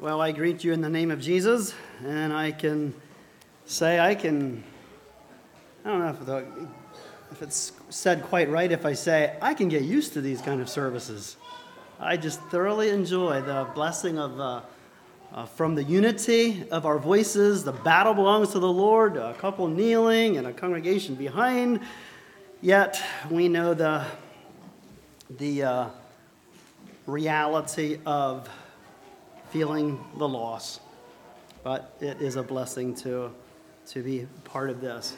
Well, I greet you in the name of Jesus, and I can say, I can, I don't know if, the, if it's said quite right if I say, I can get used to these kind of services. I just thoroughly enjoy the blessing of, uh, uh, from the unity of our voices. The battle belongs to the Lord, a couple kneeling and a congregation behind. Yet we know the, the uh, reality of feeling the loss. But it is a blessing to, to be part of this.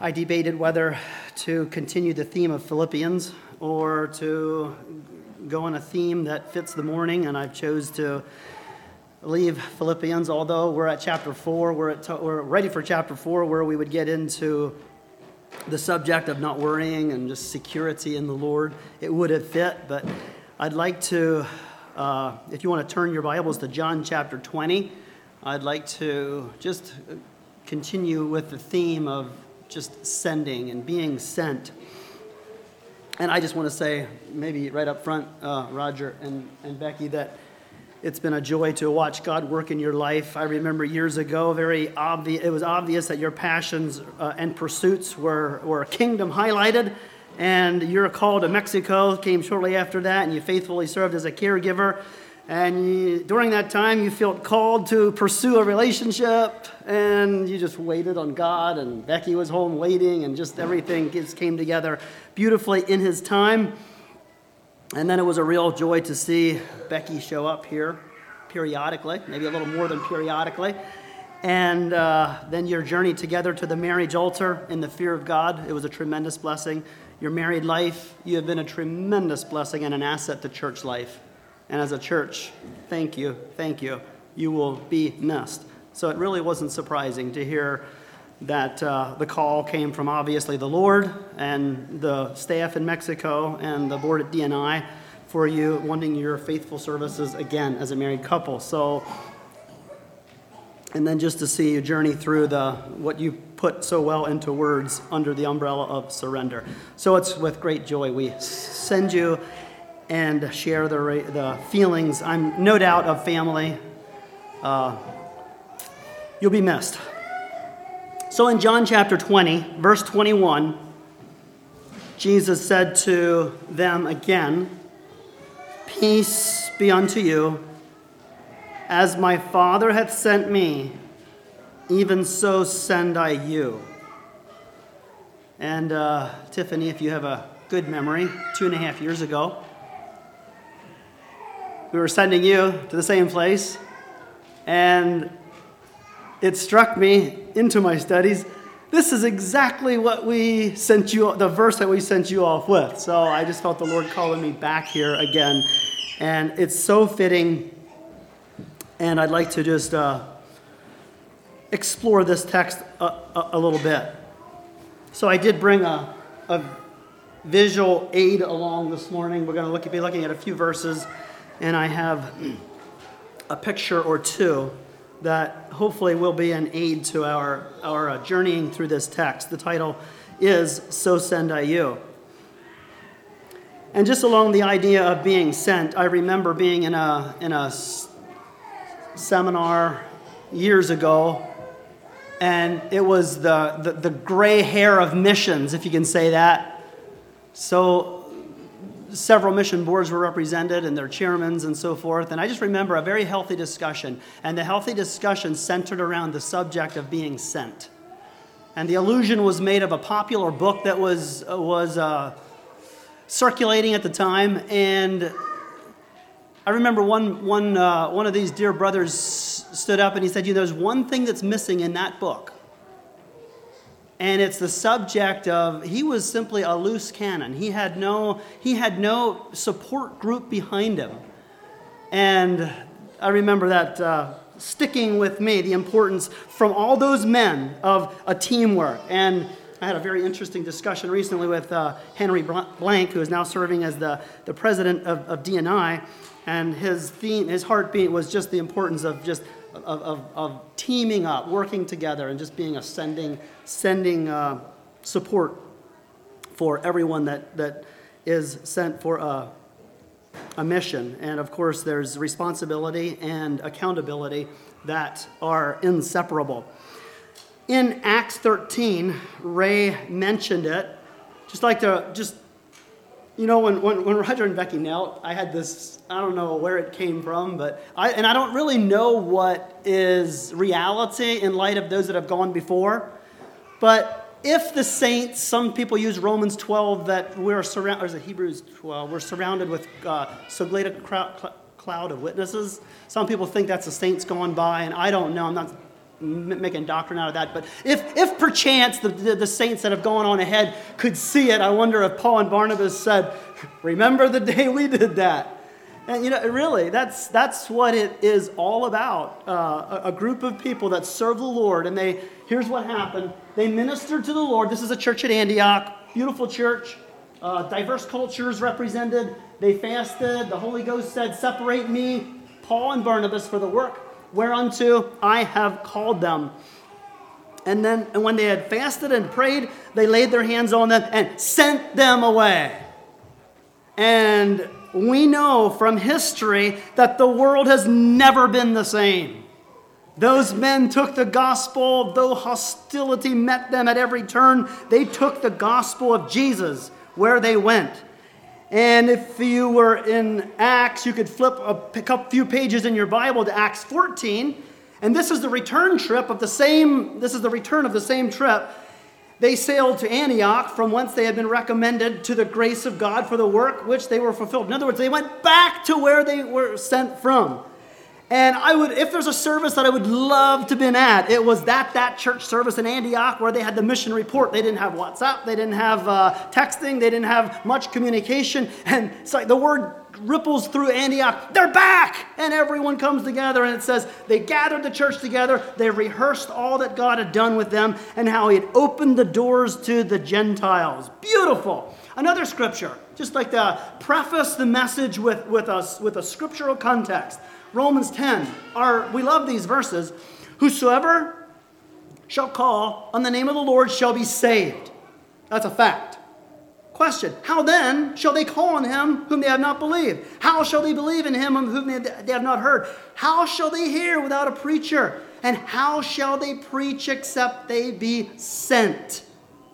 I debated whether to continue the theme of Philippians or to go on a theme that fits the morning, and I've chose to leave Philippians, although we're at chapter 4, we're, at, we're ready for chapter 4, where we would get into the subject of not worrying and just security in the Lord. It would have fit, but I'd like to uh, if you want to turn your Bibles to John chapter 20, I'd like to just continue with the theme of just sending and being sent. And I just want to say, maybe right up front, uh, Roger and, and Becky, that it's been a joy to watch God work in your life. I remember years ago, very obvious, it was obvious that your passions uh, and pursuits were, were kingdom highlighted and your call to Mexico came shortly after that, and you faithfully served as a caregiver. And you, during that time, you felt called to pursue a relationship, and you just waited on God, and Becky was home waiting, and just everything just came together beautifully in His time. And then it was a real joy to see Becky show up here periodically, maybe a little more than periodically. And uh, then your journey together to the marriage altar in the fear of God, it was a tremendous blessing your married life, you have been a tremendous blessing and an asset to church life. And as a church, thank you, thank you. You will be missed. So it really wasn't surprising to hear that uh, the call came from obviously the Lord and the staff in Mexico and the board at DNI for you wanting your faithful services again as a married couple. So, and then just to see you journey through the what you put so well into words under the umbrella of surrender. So it's with great joy we send you and share the, the feelings, I'm no doubt, of family. Uh, you'll be missed. So in John chapter 20, verse 21, Jesus said to them again, Peace be unto you. As my Father hath sent me, even so send I you. And uh, Tiffany, if you have a good memory, two and a half years ago, we were sending you to the same place, and it struck me into my studies. This is exactly what we sent you, the verse that we sent you off with. So I just felt the Lord calling me back here again. And it's so fitting. And I'd like to just uh, explore this text a, a, a little bit. So I did bring a, a visual aid along this morning. We're going to look, be looking at a few verses, and I have a picture or two that hopefully will be an aid to our, our uh, journeying through this text. The title is So Send I You. And just along the idea of being sent, I remember being in a, in a seminar years ago and it was the, the, the, gray hair of missions, if you can say that. So several mission boards were represented and their chairmen and so forth. And I just remember a very healthy discussion. And the healthy discussion centered around the subject of being sent. And the allusion was made of a popular book that was, was uh, circulating at the time. And I remember one, one, uh, one of these dear brothers stood up and he said, You know, there's one thing that's missing in that book. And it's the subject of he was simply a loose cannon. He had no, he had no support group behind him. And I remember that uh, sticking with me, the importance from all those men of a teamwork. And I had a very interesting discussion recently with uh, Henry Blank, who is now serving as the, the president of, of DNI and his theme, his heartbeat was just the importance of just of, of, of teaming up, working together, and just being a sending, sending uh, support for everyone that, that is sent for a, a mission. And of course, there's responsibility and accountability that are inseparable. In Acts 13, Ray mentioned it. Just like to just you know, when, when, when Roger and Becky knelt, I had this, I don't know where it came from, but I, and I don't really know what is reality in light of those that have gone before. But if the saints, some people use Romans 12 that we're surrounded, or is it Hebrews 12? We're surrounded with uh, so great a crowd, cloud of witnesses. Some people think that's the saints going by, and I don't know. I'm not making doctrine out of that. But if, if perchance the, the, the, saints that have gone on ahead could see it, I wonder if Paul and Barnabas said, Remember the day we did that. And you know, really, that's, that's what it is all about. Uh, a, a, group of people that serve the Lord, and they, here's what happened. They ministered to the Lord. This is a church at Antioch, beautiful church, uh, diverse cultures represented. They fasted. The Holy Ghost said, Separate me, Paul and Barnabas, for the work whereunto I have called them. And then, and when they had fasted and prayed, they laid their hands on them and sent them away. And we know from history that the world has never been the same. Those men took the gospel, though hostility met them at every turn, they took the gospel of Jesus where they went. And if you were in Acts, you could flip a, pick up a few pages in your Bible to Acts 14. And this is the return trip of the same, this is the return of the same trip. They sailed to Antioch, from whence they had been recommended to the grace of God for the work which they were fulfilled. In other words, they went back to where they were sent from. And I would, if there's a service that I would love to been at, it was that that church service in Antioch where they had the mission report. They didn't have WhatsApp, they didn't have uh, texting, they didn't have much communication, and it's like the word ripples through Antioch. They're back, and everyone comes together, and it says they gathered the church together. They rehearsed all that God had done with them and how He had opened the doors to the Gentiles. Beautiful. Another scripture, just like to preface the message with, with, us, with a scriptural context. Romans 10. Our, we love these verses. Whosoever shall call on the name of the Lord shall be saved. That's a fact. Question How then shall they call on him whom they have not believed? How shall they believe in him whom they have not heard? How shall they hear without a preacher? And how shall they preach except they be sent?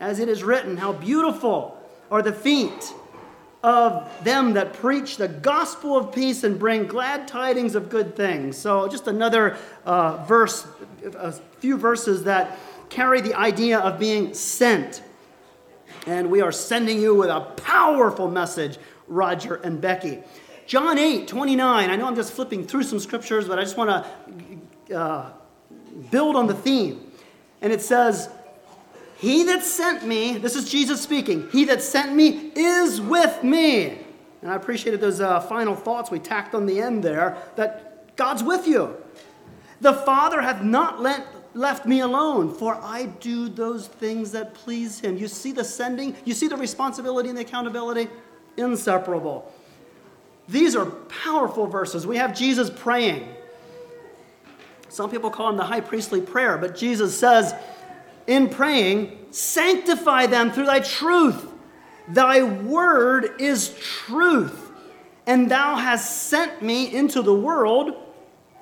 As it is written, How beautiful are the feet of them that preach the gospel of peace and bring glad tidings of good things. So, just another uh, verse, a few verses that carry the idea of being sent. And we are sending you with a powerful message, Roger and Becky. John 8, 29. I know I'm just flipping through some scriptures, but I just want to uh, build on the theme. And it says, he that sent me, this is Jesus speaking, he that sent me is with me. And I appreciated those uh, final thoughts we tacked on the end there that God's with you. The Father hath not let, left me alone, for I do those things that please him. You see the sending, you see the responsibility and the accountability? Inseparable. These are powerful verses. We have Jesus praying. Some people call them the high priestly prayer, but Jesus says, in praying, sanctify them through thy truth. Thy word is truth. And thou hast sent me into the world.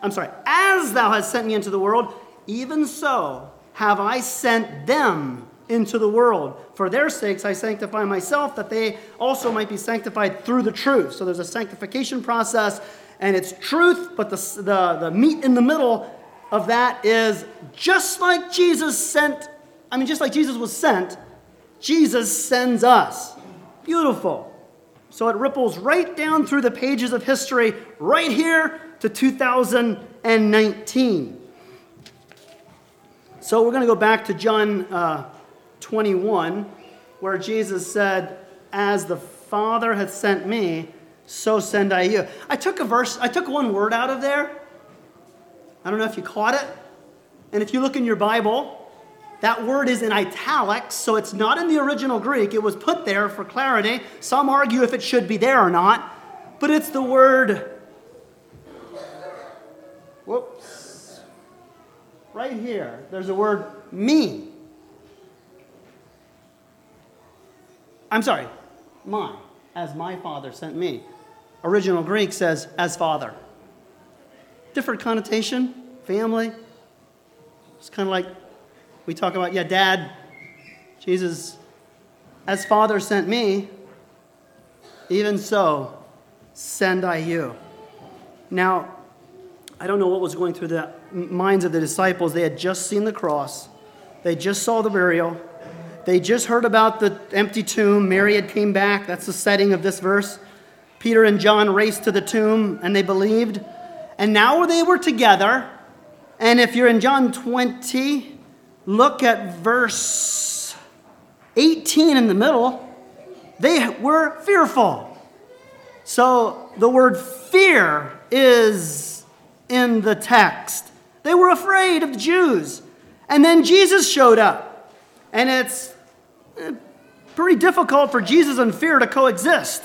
I'm sorry, as thou hast sent me into the world, even so have I sent them into the world. For their sakes I sanctify myself, that they also might be sanctified through the truth. So there's a sanctification process, and it's truth, but the, the, the meat in the middle of that is just like Jesus sent I mean, just like Jesus was sent, Jesus sends us. Beautiful. So it ripples right down through the pages of history, right here to 2019. So we're going to go back to John uh, 21, where Jesus said, As the Father hath sent me, so send I you. I took a verse, I took one word out of there. I don't know if you caught it. And if you look in your Bible, that word is in italics, so it's not in the original Greek. It was put there for clarity. Some argue if it should be there or not, but it's the word. Whoops. Right here, there's a word me. I'm sorry, my, as my Father sent me. original Greek says, as Father. Different connotation, family. It's kind of like we talk about, yeah, Dad, Jesus, as Father sent me, even so send I you. Now, I don't know what was going through the minds of the disciples. They had just seen the cross, they just saw the burial, they just heard about the empty tomb. Mary had came back. That's the setting of this verse. Peter and John raced to the tomb and they believed. And now they were together. And if you're in John 20, look at verse 18 in the middle. They were fearful. So the word fear is in the text. They were afraid of the Jews. And then Jesus showed up. And it's eh, pretty difficult for Jesus and fear to coexist.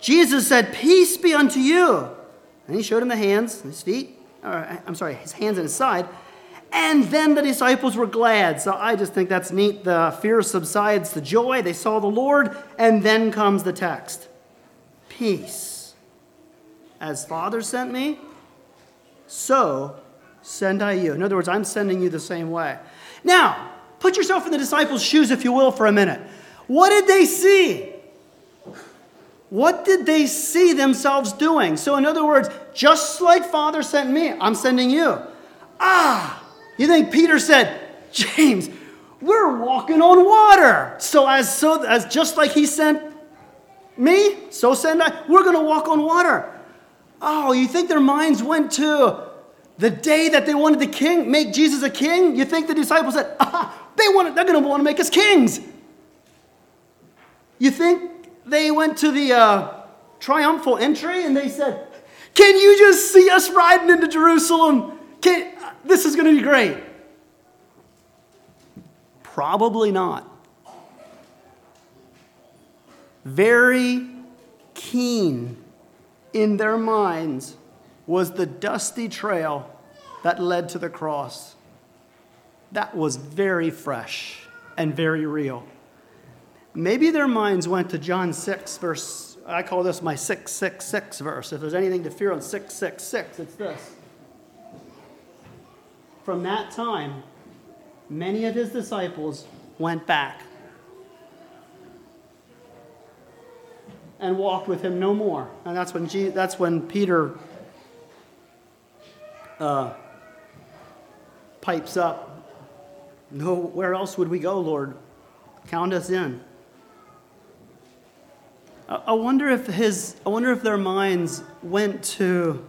Jesus said, Peace be unto you. And he showed him the hands, his feet, or, I'm sorry, his hands and his side. And then the disciples were glad. So I just think that's neat. The fear subsides the joy. They saw the Lord. And then comes the text Peace. As Father sent me, so send I you. In other words, I'm sending you the same way. Now, put yourself in the disciples' shoes, if you will, for a minute. What did they see? What did they see themselves doing? So, in other words, just like Father sent me, I'm sending you. Ah, you think Peter said, James, we're walking on water. So, as, so, as just like he sent me, so send I, we're to walk on water. Oh, you think their minds went to the day that they wanted the king, make Jesus a king? You think the disciples said, ah, they want, they're to want to make us kings. You think they went to the uh, triumphal entry and they said, Can you just see us riding into Jerusalem? Can, this is going to be great. Probably not. Very keen in their minds was the dusty trail that led to the cross. That was very fresh and very real. Maybe their minds went to John 6, verse, I call this my 666 verse. If there's anything to fear on 666, it's this. From that time, many of his disciples went back and walked with him no more. And that's when, Jesus, that's when Peter uh, pipes up. No, where else would we go, Lord? Count us in. I wonder if his, I wonder if their minds went to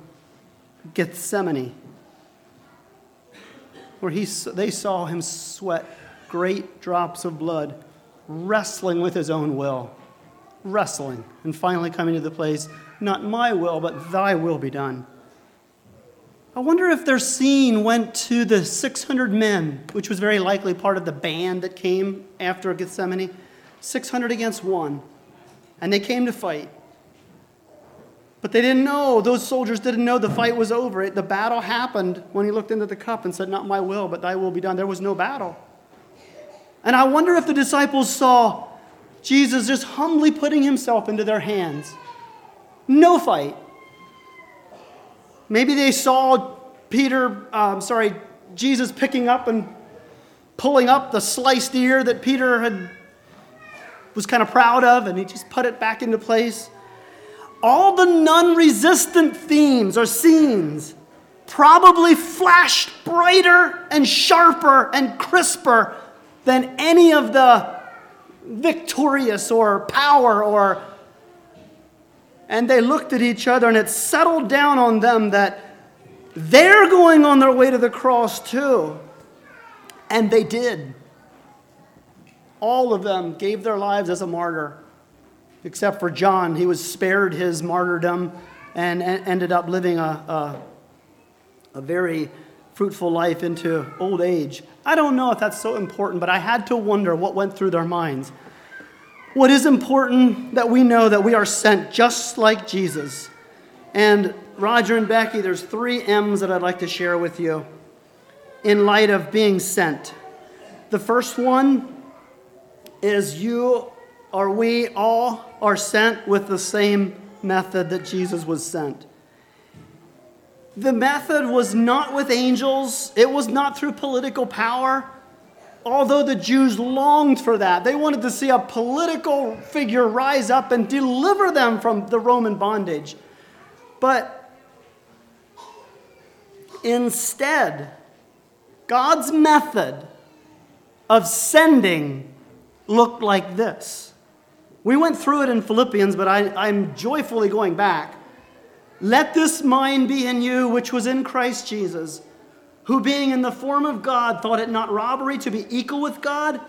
Gethsemane, where he, they saw him sweat great drops of blood, wrestling with his own will, wrestling, and finally coming to the place, not my will, but thy will be done. I wonder if their scene went to the 600 men, which was very likely part of the band that came after Gethsemane, 600 against one and they came to fight. But they didn't know, those soldiers didn't know the fight was over. It, The battle happened when he looked into the cup and said, Not my will, but thy will be done. There was no battle. And I wonder if the disciples saw Jesus just humbly putting himself into their hands. No fight. Maybe they saw Peter, um, sorry, Jesus picking up and pulling up the sliced ear that Peter had was kind of proud of, and he just put it back into place. All the non resistant themes or scenes probably flashed brighter and sharper and crisper than any of the victorious or power or. And they looked at each other, and it settled down on them that they're going on their way to the cross too. And they did all of them gave their lives as a martyr, except for John. He was spared his martyrdom and ended up living a, a, a very fruitful life into old age. I don't know if that's so important, but I had to wonder what went through their minds. What is important that we know that we are sent just like Jesus. And Roger and Becky, there's three M's that I'd like to share with you in light of being sent. The first one is you are we all are sent with the same method that Jesus was sent. The method was not with angels, it was not through political power. Although the Jews longed for that, they wanted to see a political figure rise up and deliver them from the Roman bondage. But instead, God's method of sending looked like this. We went through it in Philippians, but I, am joyfully going back. Let this mind be in you, which was in Christ Jesus, who being in the form of God thought it not robbery to be equal with God,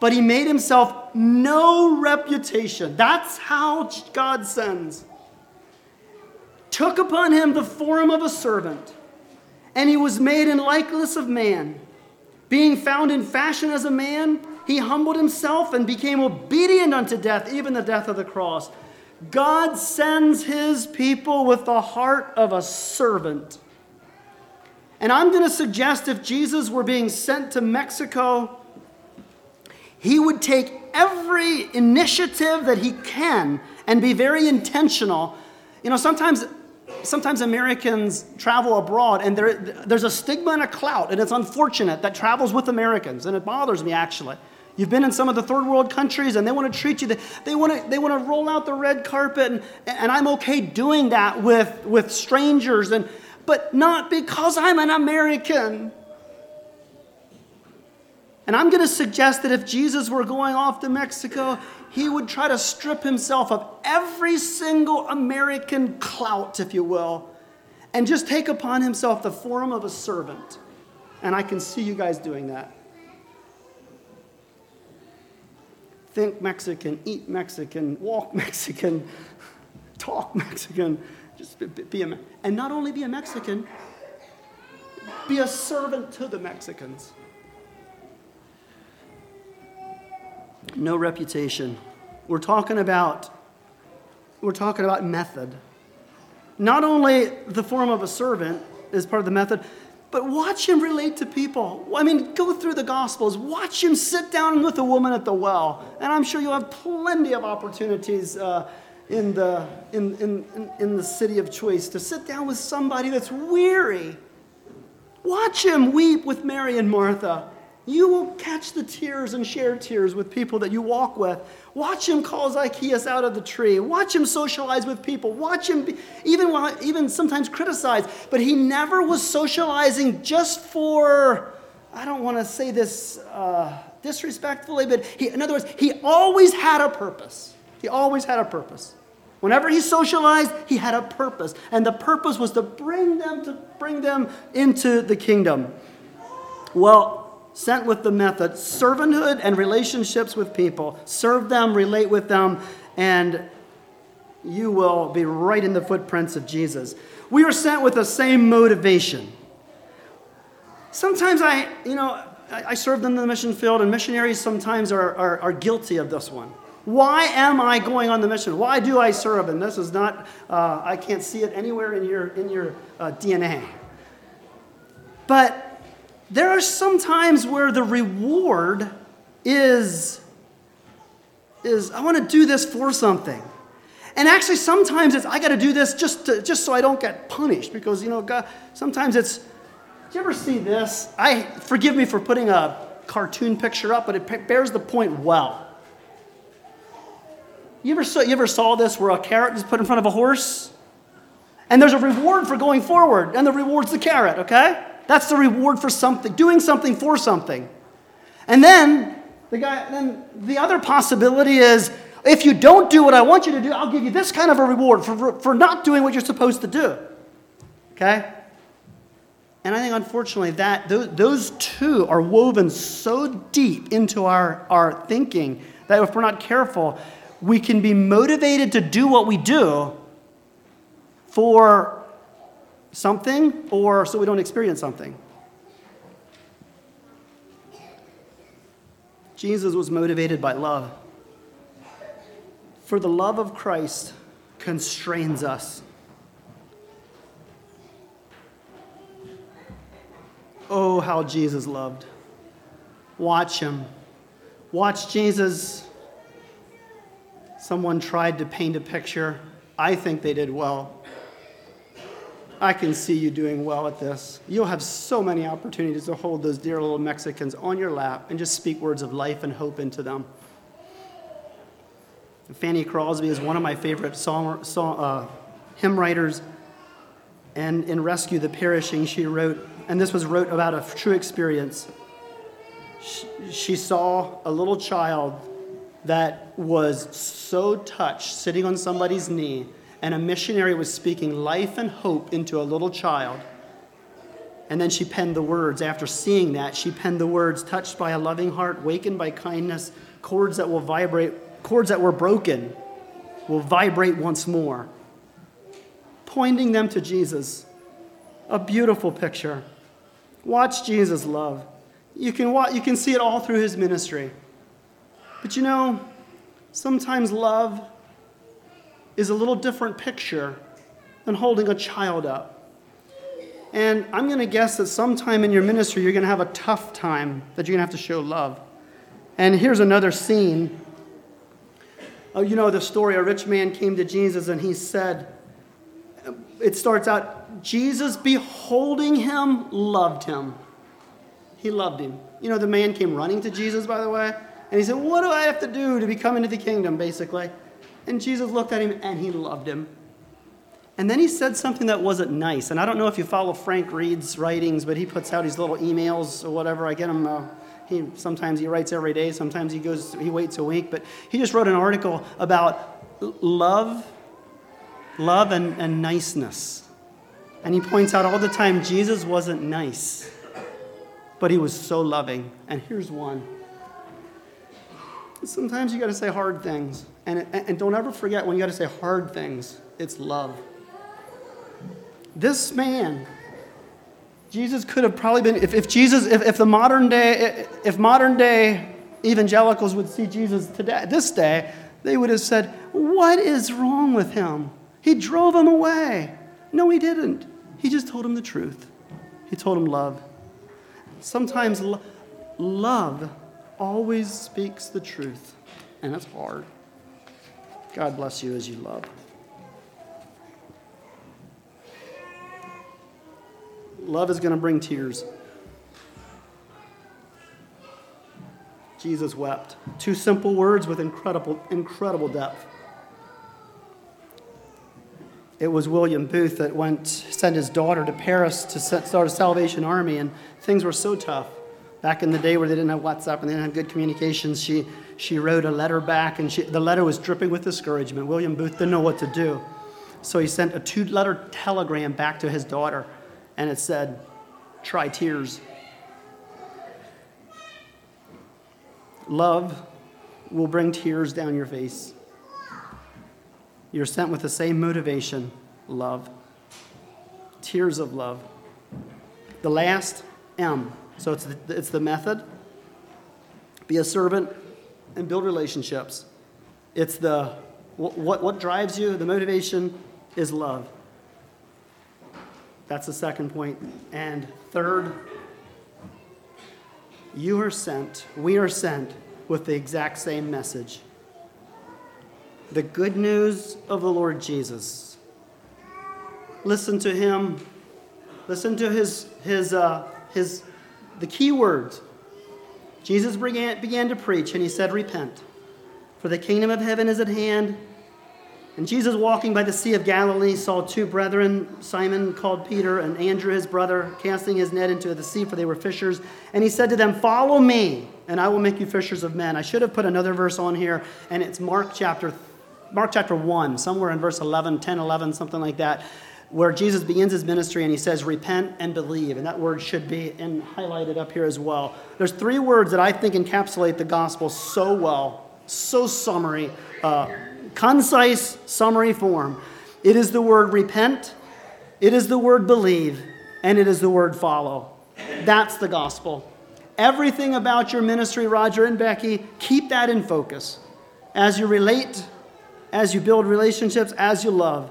but he made himself no reputation. That's how God sends. Took upon him the form of a servant, and he was made in likeness of man. Being found in fashion as a man, he humbled himself and became obedient unto death, even the death of the cross. God sends his people with the heart of a servant. And I'm going to suggest if Jesus were being sent to Mexico, he would take every initiative that he can and be very intentional. You know, sometimes sometimes Americans travel abroad and there, there's a stigma and a clout, and it's unfortunate that travels with Americans, and it bothers me actually. You've been in some of the third world countries and they want to treat you, they, they, want, to, they want to roll out the red carpet, and, and I'm okay doing that with, with strangers, and, but not because I'm an American. And I'm going to suggest that if Jesus were going off to Mexico, he would try to strip himself of every single American clout, if you will, and just take upon himself the form of a servant. And I can see you guys doing that. Think Mexican, eat Mexican, walk Mexican, talk Mexican, just be a and not only be a Mexican, be a servant to the Mexicans. No reputation. We're talking about we're talking about method. Not only the form of a servant is part of the method, but watch him relate to people. I mean, go through the Gospels. Watch him sit down with a woman at the well. And I'm sure you'll have plenty of opportunities uh, in, the, in, in, in the city of choice to sit down with somebody that's weary. Watch him weep with Mary and Martha. You will catch the tears and share tears with people that you walk with. Watch him call Zacchaeus out of the tree. Watch him socialize with people. Watch him be, even, even sometimes criticize. But he never was socializing just for, I don't want to say this uh, disrespectfully, but he, in other words, he always had a purpose. He always had a purpose. Whenever he socialized, he had a purpose. And the purpose was to bring them to bring them into the kingdom. Well, sent with the method servanthood and relationships with people. Serve them, relate with them, and you will be right in the footprints of Jesus. We are sent with the same motivation. Sometimes I, you know, I served in the mission field, and missionaries sometimes are, are, are guilty of this one. Why am I going on the mission? Why do I serve? And this is not, uh, I can't see it anywhere in your, in your uh, DNA. But there are some times where the reward is, is I want to do this for something. And actually, sometimes it's I got to do this just to, just so I don't get punished because you know God, sometimes it's. Do you ever see this? I forgive me for putting a cartoon picture up, but it bears the point well. You ever saw, you ever saw this where a carrot is put in front of a horse? And there's a reward for going forward, and the reward's the carrot, okay? That's the reward for something, doing something for something. And then the guy, then the other possibility is if you don't do what I want you to do, I'll give you this kind of a reward for, for not doing what you're supposed to do. Okay? And I think, unfortunately, that those, those two are woven so deep into our, our thinking that if we're not careful, we can be motivated to do what we do for something or so we don't experience something. Jesus was motivated by love. For the love of Christ constrains us. Oh, how Jesus loved. Watch him. Watch Jesus. Someone tried to paint a picture I think they did well. I can see you doing well at this. You'll have so many opportunities to hold those dear little Mexicans on your lap and just speak words of life and hope into them. Fanny Crosby is one of my favorite song, song, uh, hymn writers. And in Rescue the Perishing, she wrote, and this was wrote about a true experience. She, she saw a little child that was so touched sitting on somebody's knee and a missionary was speaking life and hope into a little child. And then she penned the words. After seeing that, she penned the words touched by a loving heart, wakened by kindness, chords that will vibrate, chords that were broken will vibrate once more, pointing them to Jesus. A beautiful picture. Watch Jesus' love. You can, watch, you can see it all through his ministry. But you know, sometimes love is a little different picture than holding a child up. And I'm going to guess that sometime in your ministry, you're going to have a tough time that you're going to have to show love. And here's another scene. Oh, you know the story a rich man came to Jesus and he said, it starts out, Jesus, beholding him, loved him. He loved him. You know, the man came running to Jesus, by the way, and he said, What do I have to do to become into the kingdom, basically? And Jesus looked at him and he loved him. And then he said something that wasn't nice. And I don't know if you follow Frank Reed's writings, but he puts out his little emails or whatever. I get him. Uh, he sometimes he writes every day. Sometimes he goes. He waits a week. But he just wrote an article about love, love and, and niceness. And he points out all the time Jesus wasn't nice, but he was so loving. And here's one. Sometimes you got to say hard things. And, and don't ever forget when you got to say hard things, it's love. This man, Jesus could have probably been, if, if Jesus, if, if the modern day, if modern day evangelicals would see Jesus today, this day, they would have said, What is wrong with him? He drove him away. No, he didn't. He just told him the truth. He told him love. Sometimes lo- love always speaks the truth, and it's hard. God bless you as you love. Love is going to bring tears. Jesus wept. Two simple words with incredible, incredible depth. It was William Booth that went sent his daughter to Paris to start a Salvation Army, and things were so tough. Back in the day where they didn't have WhatsApp and they didn't have good communications, she, she wrote a letter back, and she, the letter was dripping with discouragement. William Booth didn't know what to do. So he sent a two letter telegram back to his daughter, and it said, Try tears. Love will bring tears down your face. You're sent with the same motivation love. Tears of love. The last M so it's the, it's the method. Be a servant and build relationships. It's the what, what drives you, the motivation is love. That's the second point. And third, you are sent, we are sent with the exact same message the good news of the Lord Jesus. Listen to him, listen to his, his, uh, his the key words. Jesus began, began to preach, and he said, Repent, for the kingdom of heaven is at hand. And Jesus, walking by the Sea of Galilee, saw two brethren, Simon called Peter, and Andrew his brother, casting his net into the sea, for they were fishers. And he said to them, Follow me, and I will make you fishers of men. I should have put another verse on here, and it's Mark chapter, Mark chapter 1, somewhere in verse 11, 10, 11, something like that where Jesus begins his ministry and he says, Repent and believe. And that word should be in, highlighted up here as well. There's three words that I think encapsulate the gospel so well, so summary, uh, concise summary form. It is the word repent, it is the word believe, and it is the word follow. That's the gospel. Everything about your ministry, Roger and Becky, keep that in focus. As you relate, as you build relationships, as you love.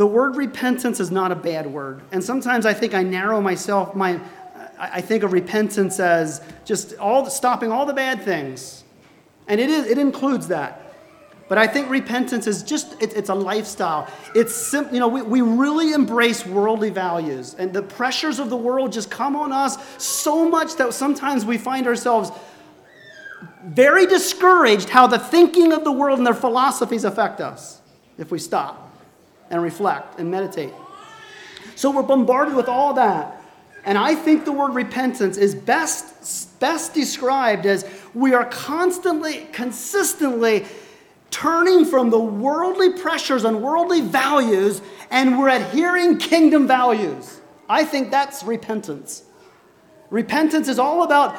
The word repentance is not a bad word. And sometimes I think I narrow myself, my, I think of repentance as just all stopping all the bad things. And it, is, it includes that. But I think repentance is just, it, it's a lifestyle. It's simple, you know, we, we really embrace worldly values. And the pressures of the world just come on us so much that sometimes we find ourselves very discouraged how the thinking of the world and their philosophies affect us if we stop and reflect and meditate. So we're bombarded with all that. And I think the word repentance is best, best described as we are constantly, consistently turning from the worldly pressures and worldly values and we're adhering kingdom values. I think that's repentance. Repentance is all about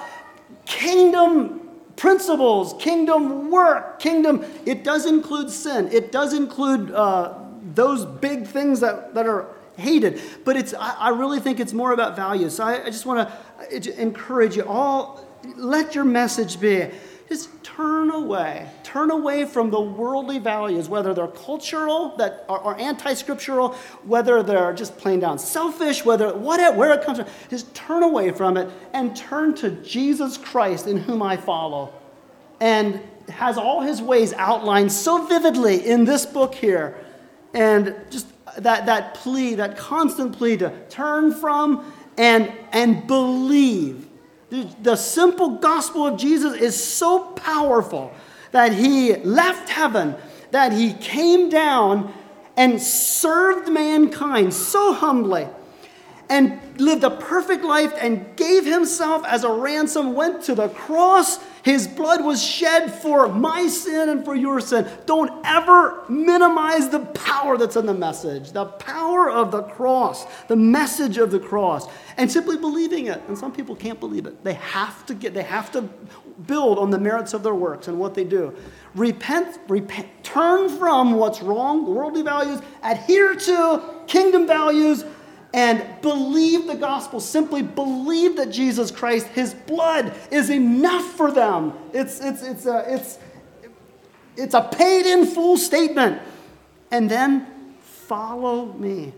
kingdom principles, kingdom work, kingdom. It does include sin, it does include uh, those big things that, that are hated. But it's, I, I really think it's more about values. So I, I just want to encourage you all let your message be just turn away. Turn away from the worldly values, whether they're cultural that are, are anti-scriptural, whether they're just plain down selfish, whether whatever where it comes from. Just turn away from it and turn to Jesus Christ in whom I follow. And has all his ways outlined so vividly in this book here. And just that, that plea, that constant plea to turn from and, and believe the simple gospel of Jesus is so powerful that he left heaven, that he came down and served mankind so humbly and lived a perfect life and gave himself as a ransom, went to the cross. His blood was shed for my sin and for your sin. Don't ever minimize the power that's in the message, the power of the cross, the message of the cross, and simply believing it. And some people can't believe it. They have to get, they have to build on the merits of their works and what they do. Repent, repent, turn from what's wrong, worldly values, adhere to kingdom values and believe the gospel. Simply believe that Jesus Christ, his blood, is enough for them. It's, it's, it's, a, it's, it's a paid in full statement. And then follow me.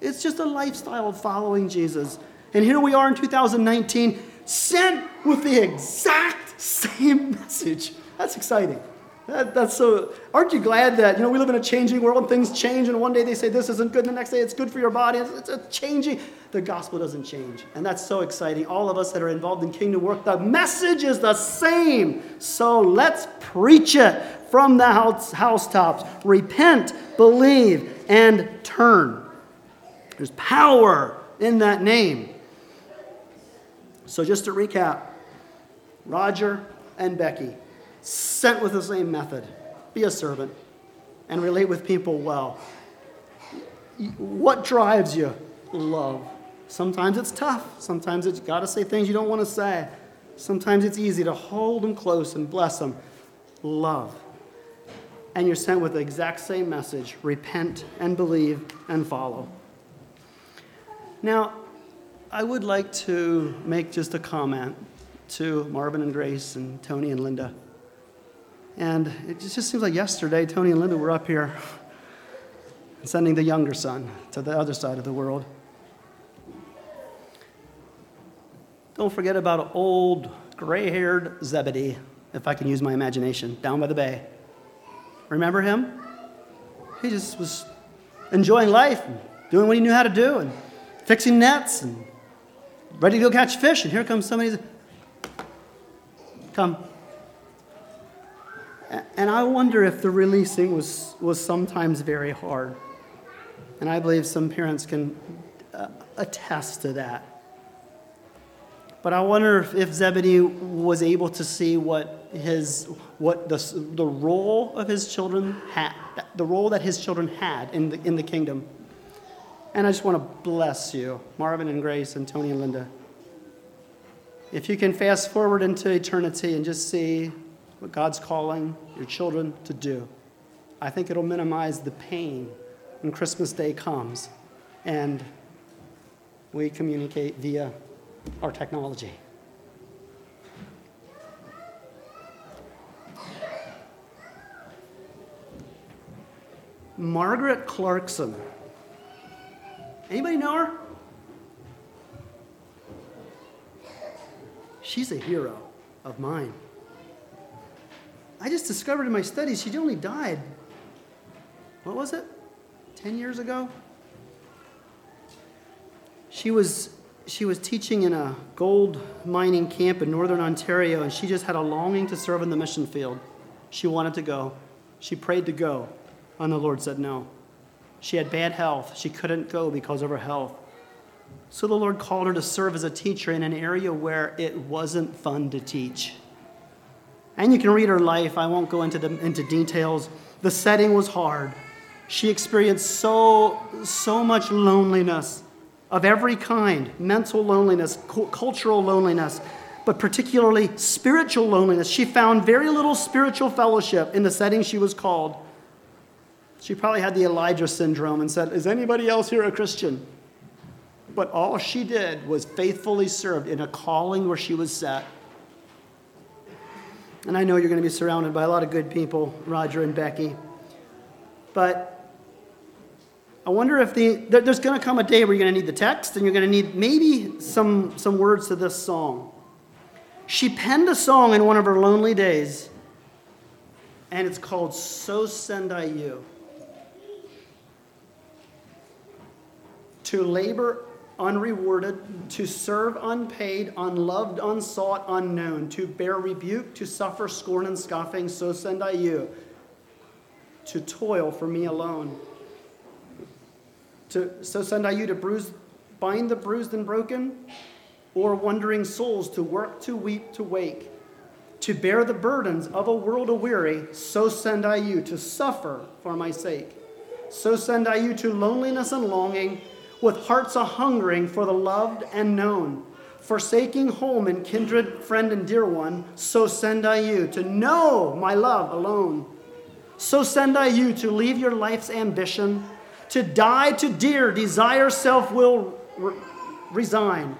It's just a lifestyle of following Jesus. And here we are in 2019, sent with the exact same message. That's exciting. That, that's so. Aren't you glad that you know we live in a changing world and things change, and one day they say this isn't good, and the next day it's good for your body. It's, it's changing. The gospel doesn't change, and that's so exciting. All of us that are involved in kingdom work, the message is the same. So let's preach it from the house, housetops. Repent, believe, and turn. There's power in that name. So just to recap, Roger and Becky sent with the same method be a servant and relate with people well. What drives you? Love. Sometimes it's tough. Sometimes it's got to say things you don't want to say. Sometimes it's easy to hold them close and bless them. Love. And you're sent with the exact same message repent and believe and follow. Now, I would like to make just a comment to Marvin and Grace and Tony and Linda. And it just seems like yesterday, Tony and Linda were up here sending the younger son to the other side of the world. Don't forget about old gray haired Zebedee, if I can use my imagination, down by the bay. Remember him? He just was enjoying life and doing what he knew how to do and fixing nets and ready to go catch fish. And here comes somebody. Come, and I wonder if the releasing was, was sometimes very hard. And I believe some parents can uh, attest to that. But I wonder if, if Zebedee was able to see what his what the, the role of his children had, the role that his children had in the, in the kingdom. And I just want to bless you, Marvin and Grace and Tony and Linda. If you can fast forward into eternity and just see what God's calling your children to do. I think it'll minimize the pain when Christmas Day comes and we communicate via our technology. Margaret Clarkson. Anybody know her? She's a hero of mine. I just discovered in my studies she only died, what was it, 10 years ago? She was, she was teaching in a gold mining camp in northern Ontario, and she just had a longing to serve in the mission field. She wanted to go. She prayed to go, and the Lord said no. She had bad health. She couldn't go because of her health. So the Lord called her to serve as a teacher in an area where it wasn't fun to teach. And you can read her life. I won't go into, the, into details. The setting was hard. She experienced so, so much loneliness of every kind mental loneliness, cultural loneliness, but particularly spiritual loneliness. She found very little spiritual fellowship in the setting she was called. She probably had the Elijah syndrome and said, Is anybody else here a Christian? But all she did was faithfully served in a calling where she was set. And I know you're going to be surrounded by a lot of good people, Roger and Becky. But I wonder if the, there's going to come a day where you're going to need the text and you're going to need maybe some, some words to this song. She penned a song in one of her lonely days, and it's called So Send I You. To labor unrewarded, to serve unpaid, unloved, unsought, unknown, to bear rebuke, to suffer scorn and scoffing, so send I you. To toil for me alone to, so send I you to bruise, bind the bruised and broken, or wandering souls to work, to weep, to wake, to bear the burdens of a world aweary, so send I you to suffer for my sake. So send I you to loneliness and longing, with hearts a hungering for the loved and known. Forsaking home and kindred, friend and dear one, so send I you to know my love alone. So send I you to leave your life's ambition to die to dear, desire self will re- resign.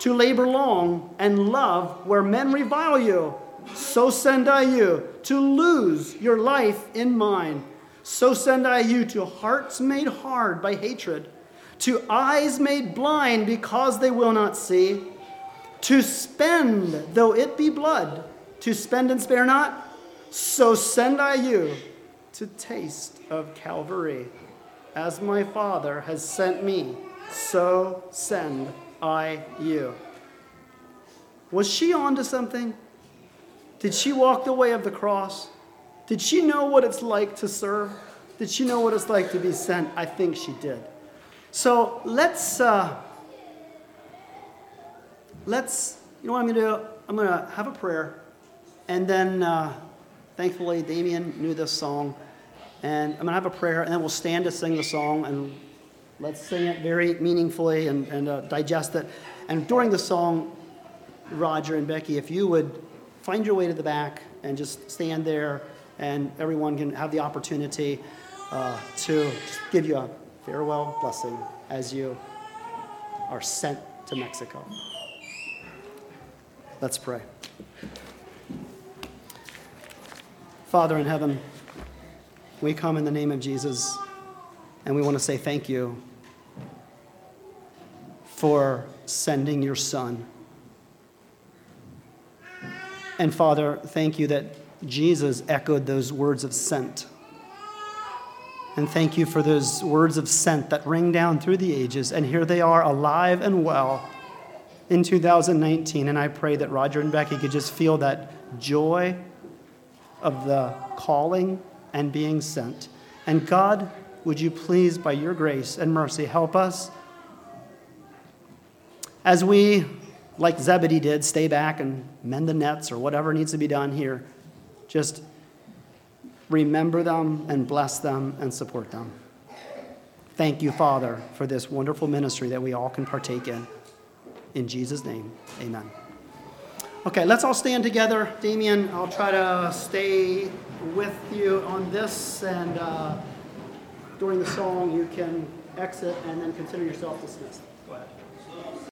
To labor long and love where men revile you. So send I you to lose your life in mine. So send I you to hearts made hard by hatred, to eyes made blind because they will not see, to spend though it be blood, to spend and spare not. So send I you to taste of Calvary. As my Father has sent me, so send I you. Was she on to something? Did she walk the way of the cross? Did she know what it's like to serve? Did she know what it's like to be sent? I think she did. So let's uh, let's you know what I'm going to do? I'm going to have a prayer, and then uh, thankfully Damien knew this song. And I'm going to have a prayer, and then we'll stand to sing the song, and let's sing it very meaningfully and, and uh, digest it. And during the song, Roger and Becky, if you would find your way to the back and just stand there, and everyone can have the opportunity uh, to give you a farewell blessing as you are sent to Mexico. Let's pray. Father in heaven, we come in the name of Jesus and we want to say thank you for sending your son. And Father, thank you that Jesus echoed those words of sent. And thank you for those words of sent that ring down through the ages. And here they are, alive and well in 2019. And I pray that Roger and Becky could just feel that joy of the calling and being sent. And God, would you please, by your grace and mercy, help us as we, like Zebedee did, stay back and mend the nets or whatever needs to be done here. Just remember them and bless them and support them. Thank you, Father, for this wonderful ministry that we all can partake in. In Jesus' name, amen. Okay, let's all stand together. Damien, I'll try to stay with you on this, and uh, during the song, you can exit and then consider yourself dismissed.